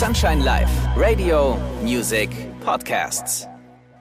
Sunshine Live, Radio, Music, Podcasts.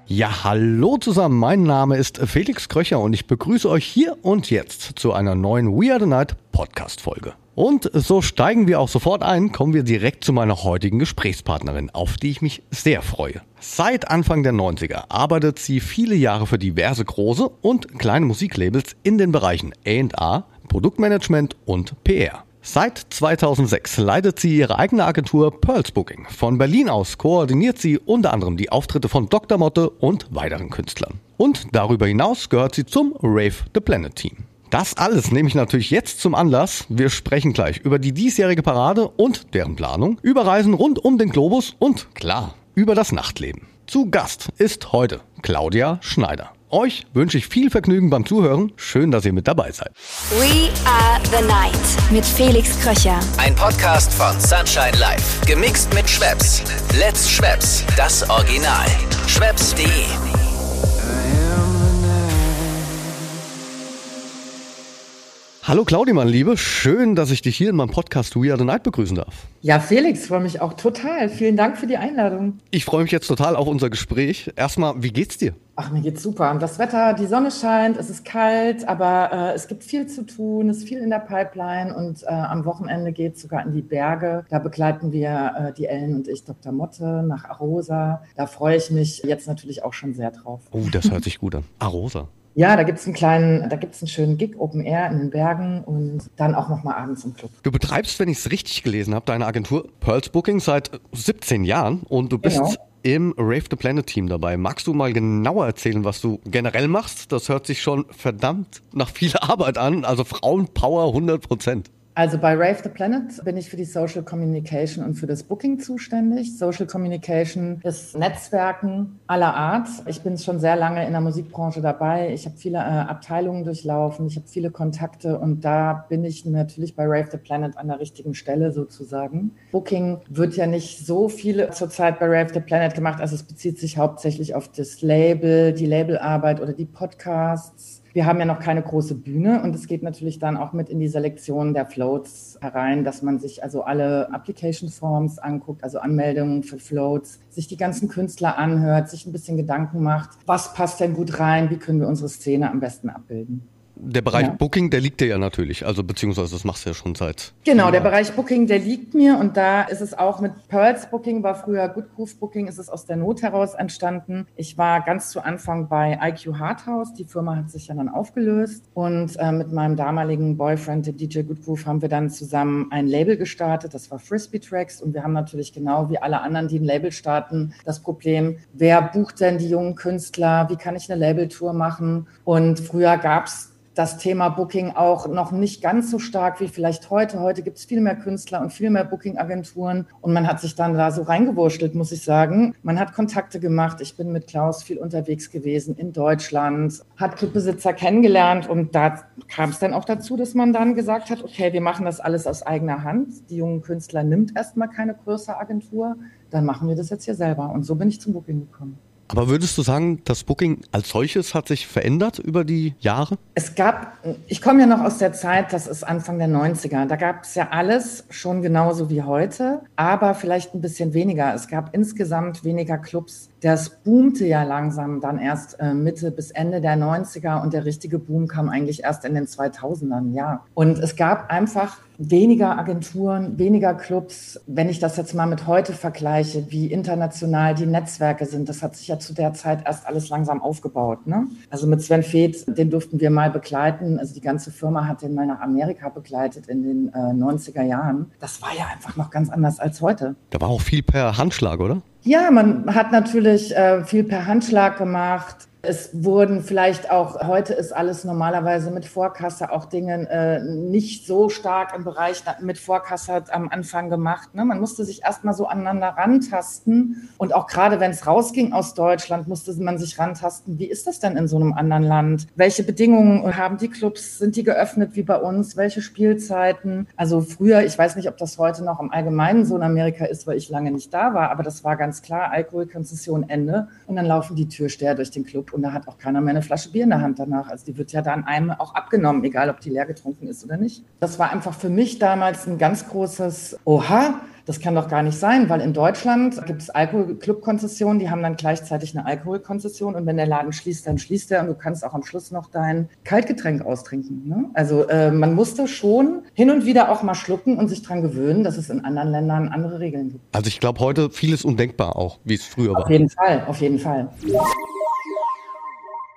Ja, hallo zusammen, mein Name ist Felix Kröcher und ich begrüße euch hier und jetzt zu einer neuen We Are the Night Podcast Folge. Und so steigen wir auch sofort ein, kommen wir direkt zu meiner heutigen Gesprächspartnerin, auf die ich mich sehr freue. Seit Anfang der 90er arbeitet sie viele Jahre für diverse große und kleine Musiklabels in den Bereichen A&A, Produktmanagement und PR. Seit 2006 leitet sie ihre eigene Agentur Pearls Booking. Von Berlin aus koordiniert sie unter anderem die Auftritte von Dr. Motte und weiteren Künstlern. Und darüber hinaus gehört sie zum Rave the Planet Team. Das alles nehme ich natürlich jetzt zum Anlass. Wir sprechen gleich über die diesjährige Parade und deren Planung, über Reisen rund um den Globus und klar, über das Nachtleben. Zu Gast ist heute Claudia Schneider. Euch wünsche ich viel Vergnügen beim Zuhören. Schön, dass ihr mit dabei seid. We are the night mit Felix Kröcher. Ein Podcast von Sunshine Live. Gemixt mit Schwepps. Let's Schwepps. Das Original. Schwepps.de. Hallo Claudia, mein Liebe. Schön, dass ich dich hier in meinem Podcast We Are the Night begrüßen darf. Ja, Felix, freue mich auch total. Vielen Dank für die Einladung. Ich freue mich jetzt total auf unser Gespräch. Erstmal, wie geht's dir? Ach, mir geht's super. Das Wetter, die Sonne scheint, es ist kalt, aber äh, es gibt viel zu tun, es ist viel in der Pipeline und äh, am Wochenende geht es sogar in die Berge. Da begleiten wir, äh, die Ellen und ich, Dr. Motte nach Arosa. Da freue ich mich jetzt natürlich auch schon sehr drauf. Oh, das hört sich gut an. Arosa. Ja, da gibt es einen kleinen, da gibt es einen schönen Gig Open Air in den Bergen und dann auch nochmal abends im Club. Du betreibst, wenn ich es richtig gelesen habe, deine Agentur Pearls Booking seit 17 Jahren und du bist genau. im Rave the Planet Team dabei. Magst du mal genauer erzählen, was du generell machst? Das hört sich schon verdammt nach viel Arbeit an. Also Frauenpower 100 Prozent. Also bei Rave the Planet bin ich für die Social Communication und für das Booking zuständig. Social Communication ist Netzwerken aller Art. Ich bin schon sehr lange in der Musikbranche dabei. Ich habe viele äh, Abteilungen durchlaufen, ich habe viele Kontakte und da bin ich natürlich bei Rave the Planet an der richtigen Stelle sozusagen. Booking wird ja nicht so viele zurzeit bei Rave the Planet gemacht, also es bezieht sich hauptsächlich auf das Label, die Labelarbeit oder die Podcasts wir haben ja noch keine große Bühne und es geht natürlich dann auch mit in die Selektion der Floats herein, dass man sich also alle Application Forms anguckt, also Anmeldungen für Floats, sich die ganzen Künstler anhört, sich ein bisschen Gedanken macht, was passt denn gut rein, wie können wir unsere Szene am besten abbilden der Bereich ja. Booking, der liegt dir ja natürlich, also beziehungsweise das machst du ja schon seit. Genau, der Bereich Booking, der liegt mir. Und da ist es auch mit Pearls Booking, war früher Good Groove Booking, ist es aus der Not heraus entstanden. Ich war ganz zu Anfang bei IQ Hardhouse, die Firma hat sich ja dann aufgelöst. Und äh, mit meinem damaligen Boyfriend, dem DJ Good Groove, haben wir dann zusammen ein Label gestartet, das war Frisbee Tracks. Und wir haben natürlich genau wie alle anderen, die ein Label starten, das Problem, wer bucht denn die jungen Künstler, wie kann ich eine Labeltour machen? Und früher gab es das Thema Booking auch noch nicht ganz so stark wie vielleicht heute. Heute gibt es viel mehr Künstler und viel mehr Booking-Agenturen und man hat sich dann da so reingewurschtelt, muss ich sagen. Man hat Kontakte gemacht. Ich bin mit Klaus viel unterwegs gewesen in Deutschland, hat Clubbesitzer kennengelernt und da kam es dann auch dazu, dass man dann gesagt hat, okay, wir machen das alles aus eigener Hand. Die jungen Künstler nimmt erstmal keine größere Agentur, dann machen wir das jetzt hier selber. Und so bin ich zum Booking gekommen. Aber würdest du sagen, das Booking als solches hat sich verändert über die Jahre? Es gab, ich komme ja noch aus der Zeit, das ist Anfang der 90er. Da gab es ja alles schon genauso wie heute, aber vielleicht ein bisschen weniger. Es gab insgesamt weniger Clubs. Das boomte ja langsam dann erst äh, Mitte bis Ende der 90er und der richtige Boom kam eigentlich erst in den 2000ern, ja. Und es gab einfach weniger Agenturen, weniger Clubs. Wenn ich das jetzt mal mit heute vergleiche, wie international die Netzwerke sind, das hat sich ja zu der Zeit erst alles langsam aufgebaut. Ne? Also mit Sven Feth, den durften wir mal begleiten. Also die ganze Firma hat den mal nach Amerika begleitet in den äh, 90er Jahren. Das war ja einfach noch ganz anders als heute. Da war auch viel per Handschlag, oder? Ja, man hat natürlich äh, viel per Handschlag gemacht. Es wurden vielleicht auch, heute ist alles normalerweise mit Vorkasse auch Dinge äh, nicht so stark im Bereich mit Vorkasse am Anfang gemacht. Ne? Man musste sich erstmal so aneinander rantasten. Und auch gerade wenn es rausging aus Deutschland, musste man sich rantasten. Wie ist das denn in so einem anderen Land? Welche Bedingungen haben die Clubs? Sind die geöffnet wie bei uns? Welche Spielzeiten? Also früher, ich weiß nicht, ob das heute noch im Allgemeinen so in Amerika ist, weil ich lange nicht da war, aber das war ganz klar, Alkoholkonzession Ende. Und dann laufen die Türsteher durch den Club und da hat auch keiner mehr eine Flasche Bier in der Hand danach. Also die wird ja dann einem auch abgenommen, egal ob die leer getrunken ist oder nicht. Das war einfach für mich damals ein ganz großes Oha. das kann doch gar nicht sein, weil in Deutschland gibt es Alkoholclub-Konzessionen, die haben dann gleichzeitig eine Alkoholkonzession und wenn der Laden schließt, dann schließt er und du kannst auch am Schluss noch dein Kaltgetränk austrinken. Ne? Also äh, man musste schon hin und wieder auch mal schlucken und sich daran gewöhnen, dass es in anderen Ländern andere Regeln gibt. Also ich glaube heute vieles undenkbar auch, wie es früher war. Auf jeden Fall, auf jeden Fall.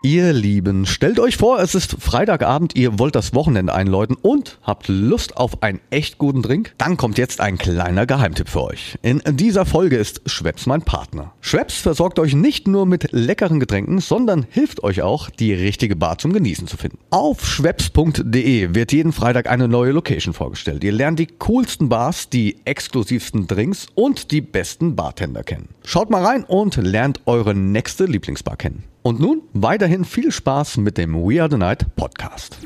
Ihr Lieben, stellt euch vor, es ist Freitagabend, ihr wollt das Wochenende einläuten und habt Lust auf einen echt guten Drink? Dann kommt jetzt ein kleiner Geheimtipp für euch. In dieser Folge ist Schweppes mein Partner. Schweppes versorgt euch nicht nur mit leckeren Getränken, sondern hilft euch auch, die richtige Bar zum Genießen zu finden. Auf schweppes.de wird jeden Freitag eine neue Location vorgestellt. Ihr lernt die coolsten Bars, die exklusivsten Drinks und die besten Bartender kennen. Schaut mal rein und lernt eure nächste Lieblingsbar kennen. Und nun weiterhin viel Spaß mit dem We Are the Night Podcast.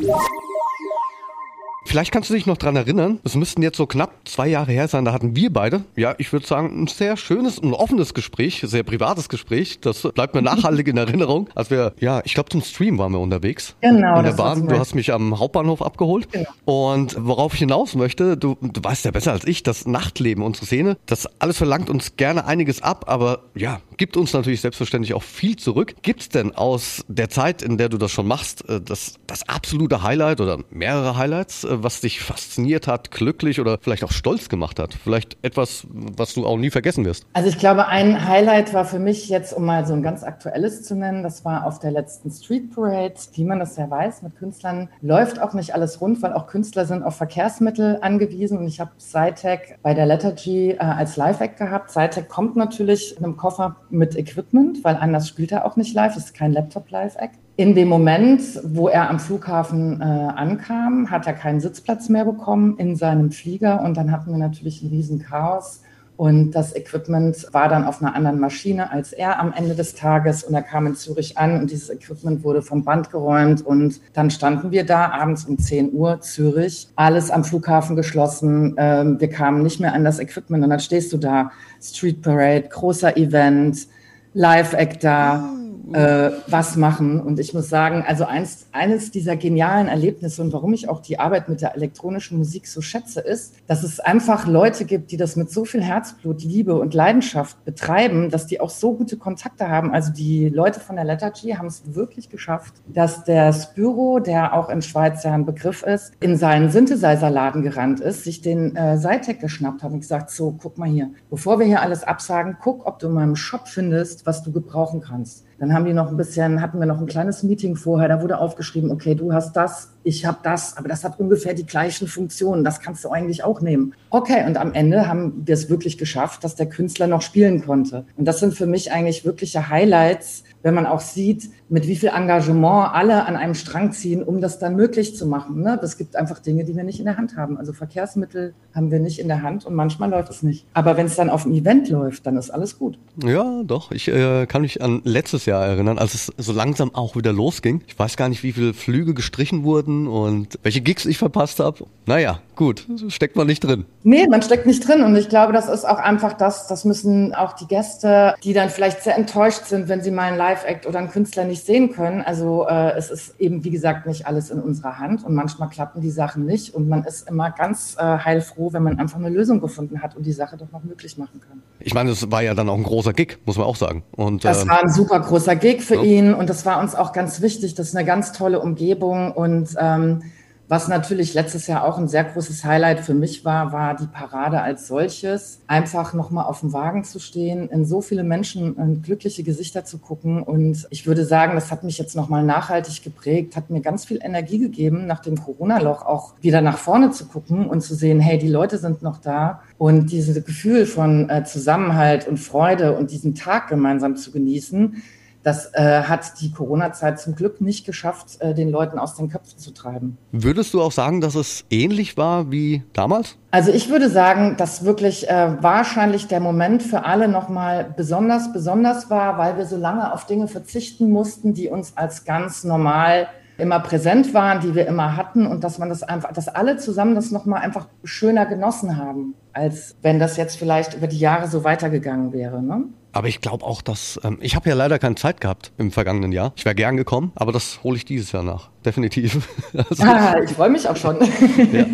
Vielleicht kannst du dich noch dran erinnern, es müssten jetzt so knapp zwei Jahre her sein, da hatten wir beide, ja, ich würde sagen, ein sehr schönes und offenes Gespräch, sehr privates Gespräch. Das bleibt mir nachhaltig in Erinnerung. Als wir, ja, ich glaube zum Stream waren wir unterwegs. Genau. In der Bahn. Du hast mich am Hauptbahnhof abgeholt. Genau. Und worauf ich hinaus möchte, du, du weißt ja besser als ich, das Nachtleben, unsere Szene, das alles verlangt uns gerne einiges ab, aber ja, gibt uns natürlich selbstverständlich auch viel zurück. Gibt's denn aus der Zeit, in der du das schon machst, äh, das, das absolute Highlight oder mehrere Highlights, äh, was dich fasziniert hat, glücklich oder vielleicht auch stolz gemacht hat? Vielleicht etwas, was du auch nie vergessen wirst? Also ich glaube, ein Highlight war für mich jetzt, um mal so ein ganz aktuelles zu nennen, das war auf der letzten Street Parade. Wie man das ja weiß, mit Künstlern läuft auch nicht alles rund, weil auch Künstler sind auf Verkehrsmittel angewiesen. Und ich habe Cytec bei der Lettergy äh, als Live-Act gehabt. Cytec kommt natürlich in einem Koffer mit Equipment, weil anders spielt er auch nicht live. Das ist kein Laptop-Live-Act. In dem Moment, wo er am Flughafen äh, ankam, hat er keinen Sitzplatz mehr bekommen in seinem Flieger und dann hatten wir natürlich ein riesen Chaos. Und das Equipment war dann auf einer anderen Maschine als er am Ende des Tages. Und er kam in Zürich an und dieses Equipment wurde vom Band geräumt. Und dann standen wir da abends um 10 Uhr Zürich, alles am Flughafen geschlossen. Ähm, wir kamen nicht mehr an das Equipment. Und dann stehst du da, Street Parade, großer Event, Live-Act da äh, was machen. Und ich muss sagen, also eins, eines dieser genialen Erlebnisse und warum ich auch die Arbeit mit der elektronischen Musik so schätze, ist, dass es einfach Leute gibt, die das mit so viel Herzblut, Liebe und Leidenschaft betreiben, dass die auch so gute Kontakte haben. Also die Leute von der Lethargy haben es wirklich geschafft, dass der Spyro, der auch in Schweiz ja ein Begriff ist, in seinen Synthesizer-Laden gerannt ist, sich den äh, Seitec geschnappt hat und gesagt, so, guck mal hier, bevor wir hier alles absagen, guck, ob du in meinem Shop findest, was du gebrauchen kannst. Dann haben die noch ein bisschen, hatten wir noch ein kleines Meeting vorher, da wurde aufgeschrieben, okay, du hast das, ich habe das, aber das hat ungefähr die gleichen Funktionen, das kannst du eigentlich auch nehmen. Okay, und am Ende haben wir es wirklich geschafft, dass der Künstler noch spielen konnte. Und das sind für mich eigentlich wirkliche Highlights, wenn man auch sieht, mit wie viel Engagement alle an einem Strang ziehen, um das dann möglich zu machen. Ne? Es gibt einfach Dinge, die wir nicht in der Hand haben. Also Verkehrsmittel haben wir nicht in der Hand und manchmal läuft es nicht. Aber wenn es dann auf dem Event läuft, dann ist alles gut. Ja, doch. Ich äh, kann mich an letztes Jahr erinnern, als es so langsam auch wieder losging. Ich weiß gar nicht, wie viele Flüge gestrichen wurden und welche Gigs ich verpasst habe. Naja, gut, steckt man nicht drin. Nee, man steckt nicht drin. Und ich glaube, das ist auch einfach das, das müssen auch die Gäste, die dann vielleicht sehr enttäuscht sind, wenn sie mal ein Live-Act oder einen Künstler nicht sehen können. Also äh, es ist eben, wie gesagt, nicht alles in unserer Hand und manchmal klappen die Sachen nicht. Und man ist immer ganz äh, heilfroh, wenn man einfach eine Lösung gefunden hat und die Sache doch noch möglich machen kann. Ich meine, es war ja dann auch ein großer Gig, muss man auch sagen. Und, das ähm, war ein super großer Gig für ja. ihn und das war uns auch ganz wichtig. Das ist eine ganz tolle Umgebung und ähm, was natürlich letztes Jahr auch ein sehr großes Highlight für mich war, war die Parade als solches. Einfach nochmal auf dem Wagen zu stehen, in so viele Menschen in glückliche Gesichter zu gucken. Und ich würde sagen, das hat mich jetzt nochmal nachhaltig geprägt, hat mir ganz viel Energie gegeben, nach dem Corona-Loch auch wieder nach vorne zu gucken und zu sehen, hey, die Leute sind noch da. Und dieses Gefühl von äh, Zusammenhalt und Freude und diesen Tag gemeinsam zu genießen, das äh, hat die Corona-Zeit zum Glück nicht geschafft, äh, den Leuten aus den Köpfen zu treiben. Würdest du auch sagen, dass es ähnlich war wie damals? Also ich würde sagen, dass wirklich äh, wahrscheinlich der Moment für alle nochmal besonders, besonders war, weil wir so lange auf Dinge verzichten mussten, die uns als ganz normal immer präsent waren, die wir immer hatten und dass man das einfach, dass alle zusammen das nochmal einfach schöner genossen haben. als wenn das jetzt vielleicht über die Jahre so weitergegangen wäre. Ne? Aber ich glaube auch, dass ähm, ich habe ja leider keine Zeit gehabt im vergangenen Jahr. Ich wäre gern gekommen, aber das hole ich dieses Jahr nach. Definitiv. Also, ah, ich freue mich auch schon. ja.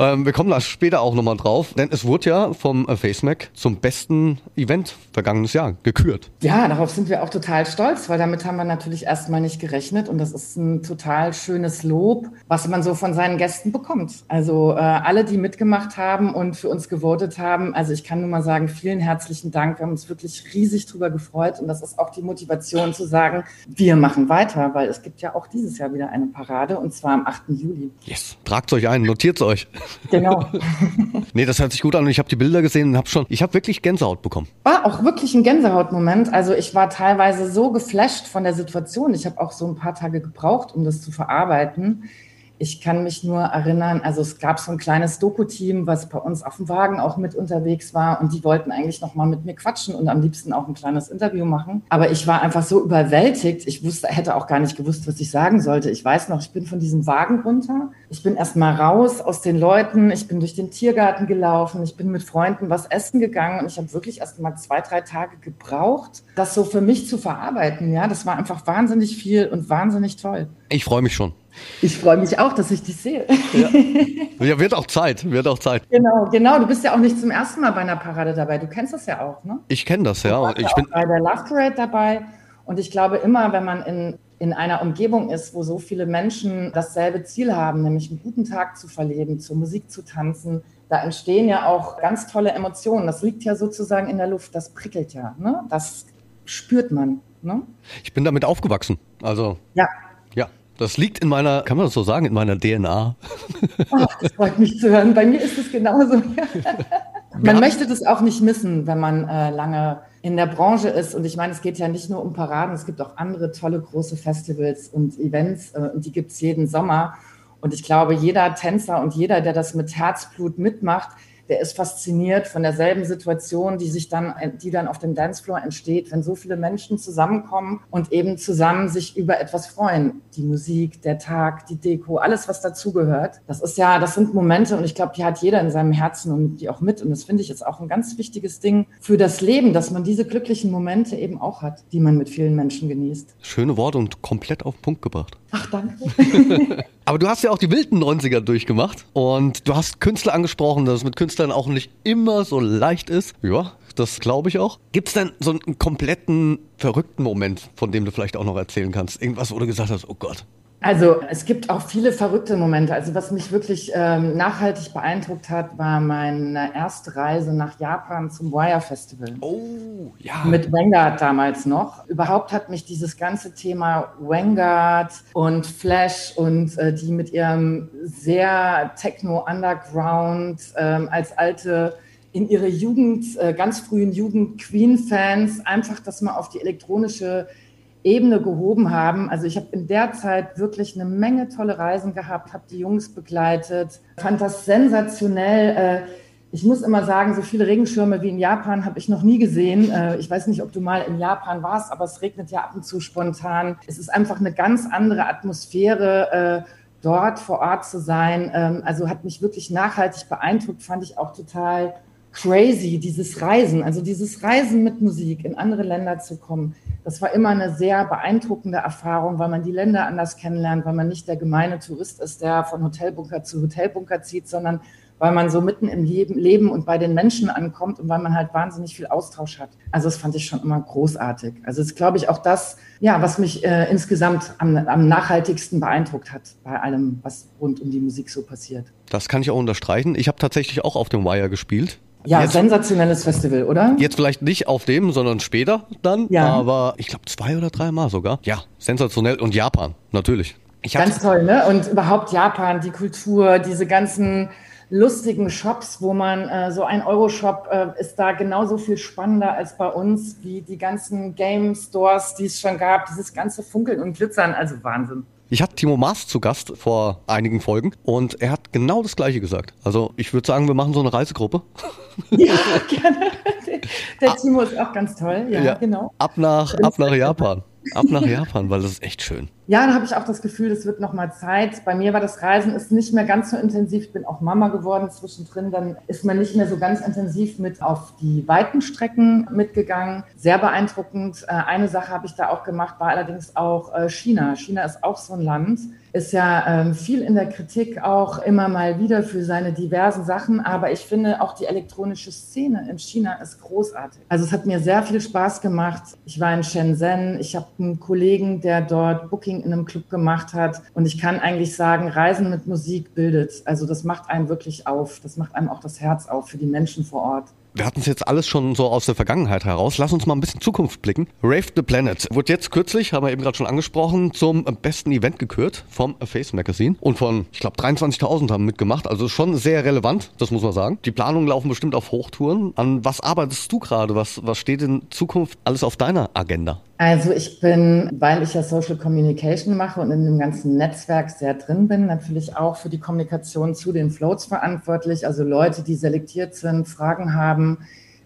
ähm, wir kommen da später auch nochmal drauf, denn es wurde ja vom FaceMac zum besten Event vergangenes Jahr gekürt. Ja, darauf sind wir auch total stolz, weil damit haben wir natürlich erstmal nicht gerechnet und das ist ein total schönes Lob, was man so von seinen Gästen bekommt. Also äh, alle, die mitgemacht haben und für uns gewotet haben, also ich kann nur mal sagen, vielen herzlichen Dank. Wir haben uns wirklich riesig riesig drüber gefreut und das ist auch die Motivation zu sagen, wir machen weiter, weil es gibt ja auch dieses Jahr wieder eine Parade und zwar am 8. Juli. Yes, tragt euch ein, notiert euch. Genau. nee, das hört sich gut an und ich habe die Bilder gesehen und habe schon, ich habe wirklich Gänsehaut bekommen. War auch wirklich ein Gänsehautmoment. Also ich war teilweise so geflasht von der Situation. Ich habe auch so ein paar Tage gebraucht, um das zu verarbeiten ich kann mich nur erinnern, also es gab so ein kleines Doku-Team, was bei uns auf dem Wagen auch mit unterwegs war und die wollten eigentlich noch mal mit mir quatschen und am liebsten auch ein kleines Interview machen. Aber ich war einfach so überwältigt. Ich wusste, hätte auch gar nicht gewusst, was ich sagen sollte. Ich weiß noch, ich bin von diesem Wagen runter. Ich bin erst mal raus aus den Leuten. Ich bin durch den Tiergarten gelaufen. Ich bin mit Freunden was essen gegangen und ich habe wirklich erst mal zwei, drei Tage gebraucht, das so für mich zu verarbeiten. Ja, das war einfach wahnsinnig viel und wahnsinnig toll. Ich freue mich schon. Ich freue mich auch, dass ich dich sehe. Ja. ja. wird auch Zeit, wird auch Zeit. Genau, genau. Du bist ja auch nicht zum ersten Mal bei einer Parade dabei. Du kennst das ja auch, ne? Ich kenne das, ja. Ich bin bei der Love Parade dabei. Und ich glaube immer, wenn man in, in einer Umgebung ist, wo so viele Menschen dasselbe Ziel haben, nämlich einen guten Tag zu verleben, zur Musik zu tanzen, da entstehen ja auch ganz tolle Emotionen. Das liegt ja sozusagen in der Luft, das prickelt ja. Ne? Das spürt man. Ne? Ich bin damit aufgewachsen. Also ja. Das liegt in meiner, kann man das so sagen, in meiner DNA. Ach, das freut mich zu hören. Bei mir ist es genauso. man möchte das auch nicht missen, wenn man äh, lange in der Branche ist. Und ich meine, es geht ja nicht nur um Paraden, es gibt auch andere tolle große Festivals und Events äh, und die gibt es jeden Sommer. Und ich glaube, jeder Tänzer und jeder, der das mit Herzblut mitmacht, der ist fasziniert von derselben Situation, die sich dann, die dann auf dem Dancefloor entsteht, wenn so viele Menschen zusammenkommen und eben zusammen sich über etwas freuen. Die Musik, der Tag, die Deko, alles, was dazugehört. Das ist ja, das sind Momente und ich glaube, die hat jeder in seinem Herzen und die auch mit. Und das finde ich jetzt auch ein ganz wichtiges Ding für das Leben, dass man diese glücklichen Momente eben auch hat, die man mit vielen Menschen genießt. Schöne Worte und komplett auf den Punkt gebracht. Ach, danke. Aber du hast ja auch die wilden 90er durchgemacht und du hast Künstler angesprochen, dass es mit Künstlern auch nicht immer so leicht ist. Ja, das glaube ich auch. Gibt es denn so einen kompletten verrückten Moment, von dem du vielleicht auch noch erzählen kannst? Irgendwas, wo du gesagt hast, oh Gott, also es gibt auch viele verrückte Momente. Also was mich wirklich ähm, nachhaltig beeindruckt hat, war meine erste Reise nach Japan zum Wire Festival. Oh, ja. Mit Vanguard damals noch. Überhaupt hat mich dieses ganze Thema Vanguard und Flash und äh, die mit ihrem sehr Techno-Underground ähm, als alte in ihre Jugend, äh, ganz frühen Jugend Queen-Fans, einfach das mal auf die elektronische Ebene gehoben haben. Also ich habe in der Zeit wirklich eine Menge tolle Reisen gehabt, habe die Jungs begleitet, fand das sensationell. Äh, ich muss immer sagen, so viele Regenschirme wie in Japan habe ich noch nie gesehen. Äh, ich weiß nicht, ob du mal in Japan warst, aber es regnet ja ab und zu spontan. Es ist einfach eine ganz andere Atmosphäre äh, dort vor Ort zu sein. Ähm, also hat mich wirklich nachhaltig beeindruckt, fand ich auch total crazy, dieses Reisen, also dieses Reisen mit Musik in andere Länder zu kommen. Das war immer eine sehr beeindruckende Erfahrung, weil man die Länder anders kennenlernt, weil man nicht der gemeine Tourist ist, der von Hotelbunker zu Hotelbunker zieht, sondern weil man so mitten im Leben und bei den Menschen ankommt und weil man halt wahnsinnig viel Austausch hat. Also das fand ich schon immer großartig. Also es ist, glaube ich, auch das, ja, was mich äh, insgesamt am, am nachhaltigsten beeindruckt hat bei allem, was rund um die Musik so passiert. Das kann ich auch unterstreichen. Ich habe tatsächlich auch auf dem Wire gespielt. Ja, jetzt, sensationelles Festival, oder? Jetzt vielleicht nicht auf dem, sondern später dann. Ja. Aber ich glaube zwei oder dreimal sogar. Ja, sensationell. Und Japan, natürlich. Ganz toll, ne? Und überhaupt Japan, die Kultur, diese ganzen lustigen Shops, wo man äh, so ein Euro-Shop äh, ist da genauso viel spannender als bei uns, wie die ganzen Game-Stores, die es schon gab. Dieses ganze Funkeln und Glitzern, also Wahnsinn. Ich hatte Timo Maas zu Gast vor einigen Folgen und er hat genau das Gleiche gesagt. Also ich würde sagen, wir machen so eine Reisegruppe. Ja, gerne. Der Timo ist auch ganz toll, ja, ja. genau. Ab nach, ab nach Japan. Ab nach Japan, weil das ist echt schön. Ja, da habe ich auch das Gefühl, es wird noch mal Zeit. Bei mir war das Reisen ist nicht mehr ganz so intensiv. Ich bin auch Mama geworden zwischendrin. Dann ist man nicht mehr so ganz intensiv mit auf die weiten Strecken mitgegangen. Sehr beeindruckend. Äh, eine Sache habe ich da auch gemacht, war allerdings auch äh, China. China ist auch so ein Land, ist ja ähm, viel in der Kritik auch immer mal wieder für seine diversen Sachen. Aber ich finde auch die elektronische Szene in China ist großartig. Also es hat mir sehr viel Spaß gemacht. Ich war in Shenzhen. Ich habe einen Kollegen, der dort Booking in einem Club gemacht hat. Und ich kann eigentlich sagen, Reisen mit Musik bildet. Also das macht einem wirklich auf. Das macht einem auch das Herz auf für die Menschen vor Ort wir hatten es jetzt alles schon so aus der Vergangenheit heraus. Lass uns mal ein bisschen Zukunft blicken. Rave the Planet wurde jetzt kürzlich, haben wir eben gerade schon angesprochen, zum besten Event gekürt vom Face Magazine. Und von, ich glaube, 23.000 haben mitgemacht. Also schon sehr relevant, das muss man sagen. Die Planungen laufen bestimmt auf Hochtouren. An was arbeitest du gerade? Was, was steht in Zukunft alles auf deiner Agenda? Also ich bin, weil ich ja Social Communication mache und in dem ganzen Netzwerk sehr drin bin, natürlich auch für die Kommunikation zu den Floats verantwortlich. Also Leute, die selektiert sind, Fragen haben,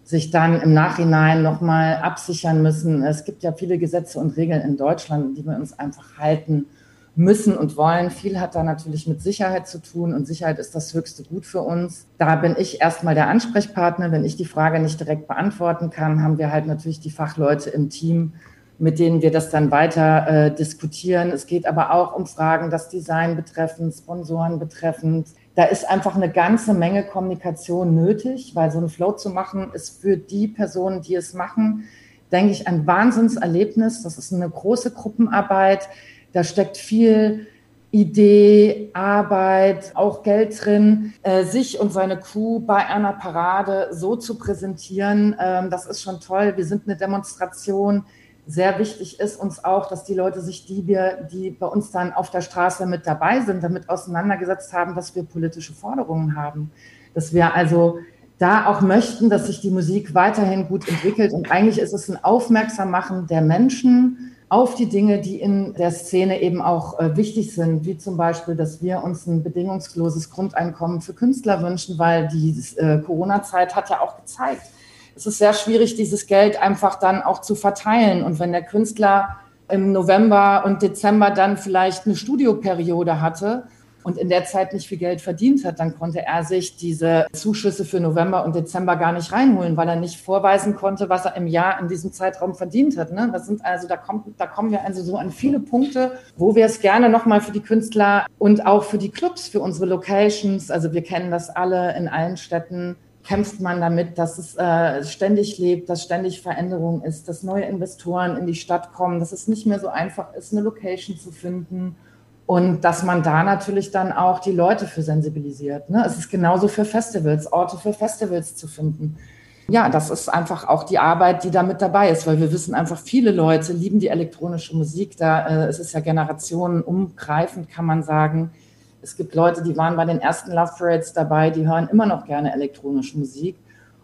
sich dann im Nachhinein nochmal absichern müssen. Es gibt ja viele Gesetze und Regeln in Deutschland, die wir uns einfach halten müssen und wollen. Viel hat da natürlich mit Sicherheit zu tun und Sicherheit ist das höchste Gut für uns. Da bin ich erstmal der Ansprechpartner. Wenn ich die Frage nicht direkt beantworten kann, haben wir halt natürlich die Fachleute im Team, mit denen wir das dann weiter äh, diskutieren. Es geht aber auch um Fragen, das Design betreffend, Sponsoren betreffend. Da ist einfach eine ganze Menge Kommunikation nötig, weil so ein Flow zu machen ist für die Personen, die es machen, denke ich, ein Wahnsinnserlebnis. Das ist eine große Gruppenarbeit. Da steckt viel Idee, Arbeit, auch Geld drin, äh, sich und seine Crew bei einer Parade so zu präsentieren. Ähm, das ist schon toll. Wir sind eine Demonstration sehr wichtig ist uns auch, dass die Leute sich, die wir, die bei uns dann auf der Straße mit dabei sind, damit auseinandergesetzt haben, dass wir politische Forderungen haben. Dass wir also da auch möchten, dass sich die Musik weiterhin gut entwickelt. Und eigentlich ist es ein Aufmerksammachen der Menschen auf die Dinge, die in der Szene eben auch äh, wichtig sind, wie zum Beispiel, dass wir uns ein bedingungsloses Grundeinkommen für Künstler wünschen, weil die äh, Corona-Zeit hat ja auch gezeigt, es ist sehr schwierig, dieses Geld einfach dann auch zu verteilen. Und wenn der Künstler im November und Dezember dann vielleicht eine Studioperiode hatte und in der Zeit nicht viel Geld verdient hat, dann konnte er sich diese Zuschüsse für November und Dezember gar nicht reinholen, weil er nicht vorweisen konnte, was er im Jahr in diesem Zeitraum verdient hat. Ne? Das sind also, da kommt, da kommen wir also so an viele Punkte, wo wir es gerne nochmal für die Künstler und auch für die Clubs, für unsere Locations, also wir kennen das alle in allen Städten, kämpft man damit, dass es äh, ständig lebt, dass ständig Veränderung ist, dass neue Investoren in die Stadt kommen, dass es nicht mehr so einfach ist, eine Location zu finden und dass man da natürlich dann auch die Leute für sensibilisiert. Ne? Es ist genauso für Festivals, Orte für Festivals zu finden. Ja, das ist einfach auch die Arbeit, die da mit dabei ist, weil wir wissen einfach, viele Leute lieben die elektronische Musik. Da äh, es ist ja generationenumgreifend, kann man sagen es gibt Leute, die waren bei den ersten Love Parades dabei, die hören immer noch gerne elektronische Musik.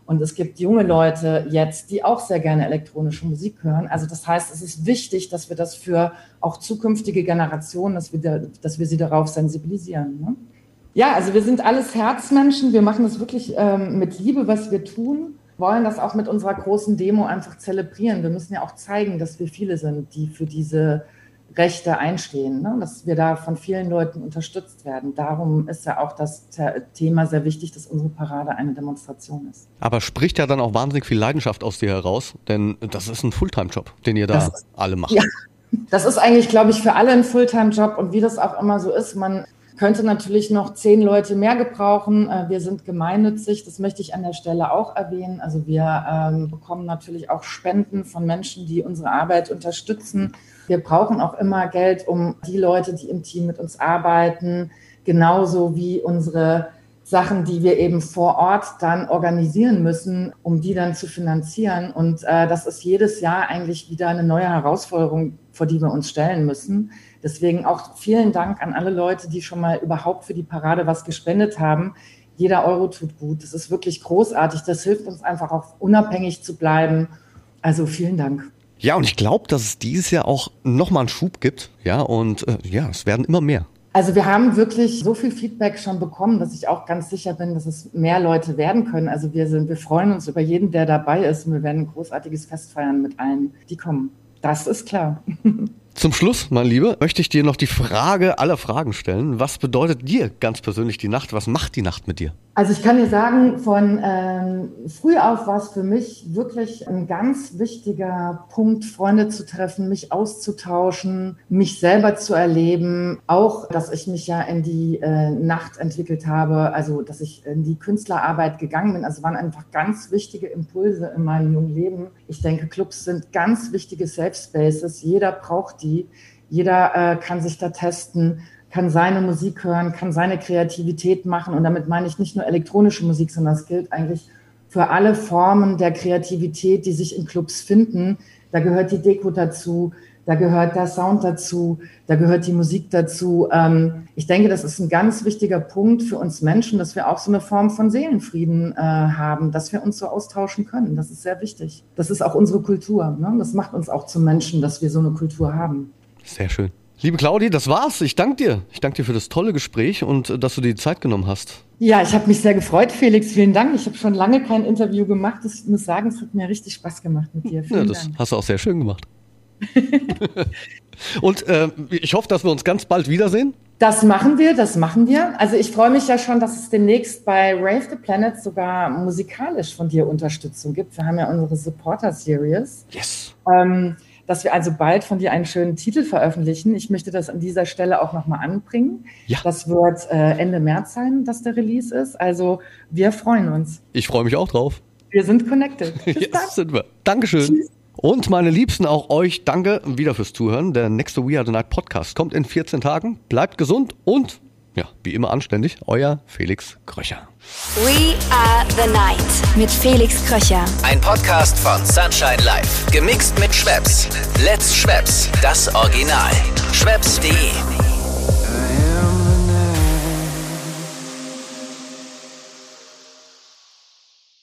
Und es gibt junge Leute jetzt, die auch sehr gerne elektronische Musik hören. Also das heißt, es ist wichtig, dass wir das für auch zukünftige Generationen, dass wir, dass wir sie darauf sensibilisieren. Ne? Ja, also wir sind alles Herzmenschen. Wir machen das wirklich ähm, mit Liebe, was wir tun. Wollen das auch mit unserer großen Demo einfach zelebrieren. Wir müssen ja auch zeigen, dass wir viele sind, die für diese Rechte einstehen, ne? dass wir da von vielen Leuten unterstützt werden. Darum ist ja auch das Thema sehr wichtig, dass unsere Parade eine Demonstration ist. Aber spricht ja dann auch wahnsinnig viel Leidenschaft aus dir heraus, denn das ist ein Fulltime-Job, den ihr da das, alle macht. Ja, das ist eigentlich, glaube ich, für alle ein Fulltime-Job und wie das auch immer so ist, man könnte natürlich noch zehn Leute mehr gebrauchen. Äh, wir sind gemeinnützig, das möchte ich an der Stelle auch erwähnen. Also wir ähm, bekommen natürlich auch Spenden von Menschen, die unsere Arbeit unterstützen. Wir brauchen auch immer Geld, um die Leute, die im Team mit uns arbeiten, genauso wie unsere Sachen, die wir eben vor Ort dann organisieren müssen, um die dann zu finanzieren. Und äh, das ist jedes Jahr eigentlich wieder eine neue Herausforderung, vor die wir uns stellen müssen. Deswegen auch vielen Dank an alle Leute, die schon mal überhaupt für die Parade was gespendet haben. Jeder Euro tut gut. Das ist wirklich großartig. Das hilft uns einfach auch unabhängig zu bleiben. Also vielen Dank. Ja, und ich glaube, dass es dieses Jahr auch nochmal einen Schub gibt. Ja, und äh, ja, es werden immer mehr. Also wir haben wirklich so viel Feedback schon bekommen, dass ich auch ganz sicher bin, dass es mehr Leute werden können. Also wir sind, wir freuen uns über jeden, der dabei ist und wir werden ein großartiges Fest feiern mit allen, die kommen. Das ist klar. Zum Schluss, mein Lieber, möchte ich dir noch die Frage aller Fragen stellen. Was bedeutet dir ganz persönlich die Nacht? Was macht die Nacht mit dir? Also ich kann dir sagen, von ähm, früh auf war es für mich wirklich ein ganz wichtiger Punkt, Freunde zu treffen, mich auszutauschen, mich selber zu erleben. Auch, dass ich mich ja in die äh, Nacht entwickelt habe, also dass ich in die Künstlerarbeit gegangen bin. Also waren einfach ganz wichtige Impulse in meinem jungen Leben. Ich denke, Clubs sind ganz wichtige Safe Spaces. Jeder braucht die. Jeder äh, kann sich da testen, kann seine Musik hören, kann seine Kreativität machen. Und damit meine ich nicht nur elektronische Musik, sondern das gilt eigentlich für alle Formen der Kreativität, die sich in Clubs finden. Da gehört die Deko dazu, da gehört der Sound dazu, da gehört die Musik dazu. Ähm, ich denke, das ist ein ganz wichtiger Punkt für uns Menschen, dass wir auch so eine Form von Seelenfrieden äh, haben, dass wir uns so austauschen können. Das ist sehr wichtig. Das ist auch unsere Kultur. Ne? Das macht uns auch zum Menschen, dass wir so eine Kultur haben. Sehr schön. Liebe Claudi, das war's. Ich danke dir. Ich danke dir für das tolle Gespräch und äh, dass du dir die Zeit genommen hast. Ja, ich habe mich sehr gefreut, Felix. Vielen Dank. Ich habe schon lange kein Interview gemacht. Ich muss sagen, es hat mir richtig Spaß gemacht mit dir. Vielen ja, das Dank. hast du auch sehr schön gemacht. Und äh, ich hoffe, dass wir uns ganz bald wiedersehen. Das machen wir, das machen wir. Also ich freue mich ja schon, dass es demnächst bei Rave the Planet sogar musikalisch von dir Unterstützung gibt. Wir haben ja unsere Supporter Series. Yes. Ähm, dass wir also bald von dir einen schönen Titel veröffentlichen. Ich möchte das an dieser Stelle auch nochmal anbringen. Ja. Das wird äh, Ende März sein, dass der Release ist. Also wir freuen uns. Ich freue mich auch drauf. Wir sind connected. Bis yes, dann. sind wir. Dankeschön. Tschüss. Und meine Liebsten, auch euch danke wieder fürs Zuhören. Der nächste We Are the Night Podcast kommt in 14 Tagen. Bleibt gesund und ja, wie immer anständig, euer Felix Kröcher. We Are the Night mit Felix Kröcher. Ein Podcast von Sunshine Life. Gemixt mit Schwepps. Let's Schwepps, das Original. Schwepps.de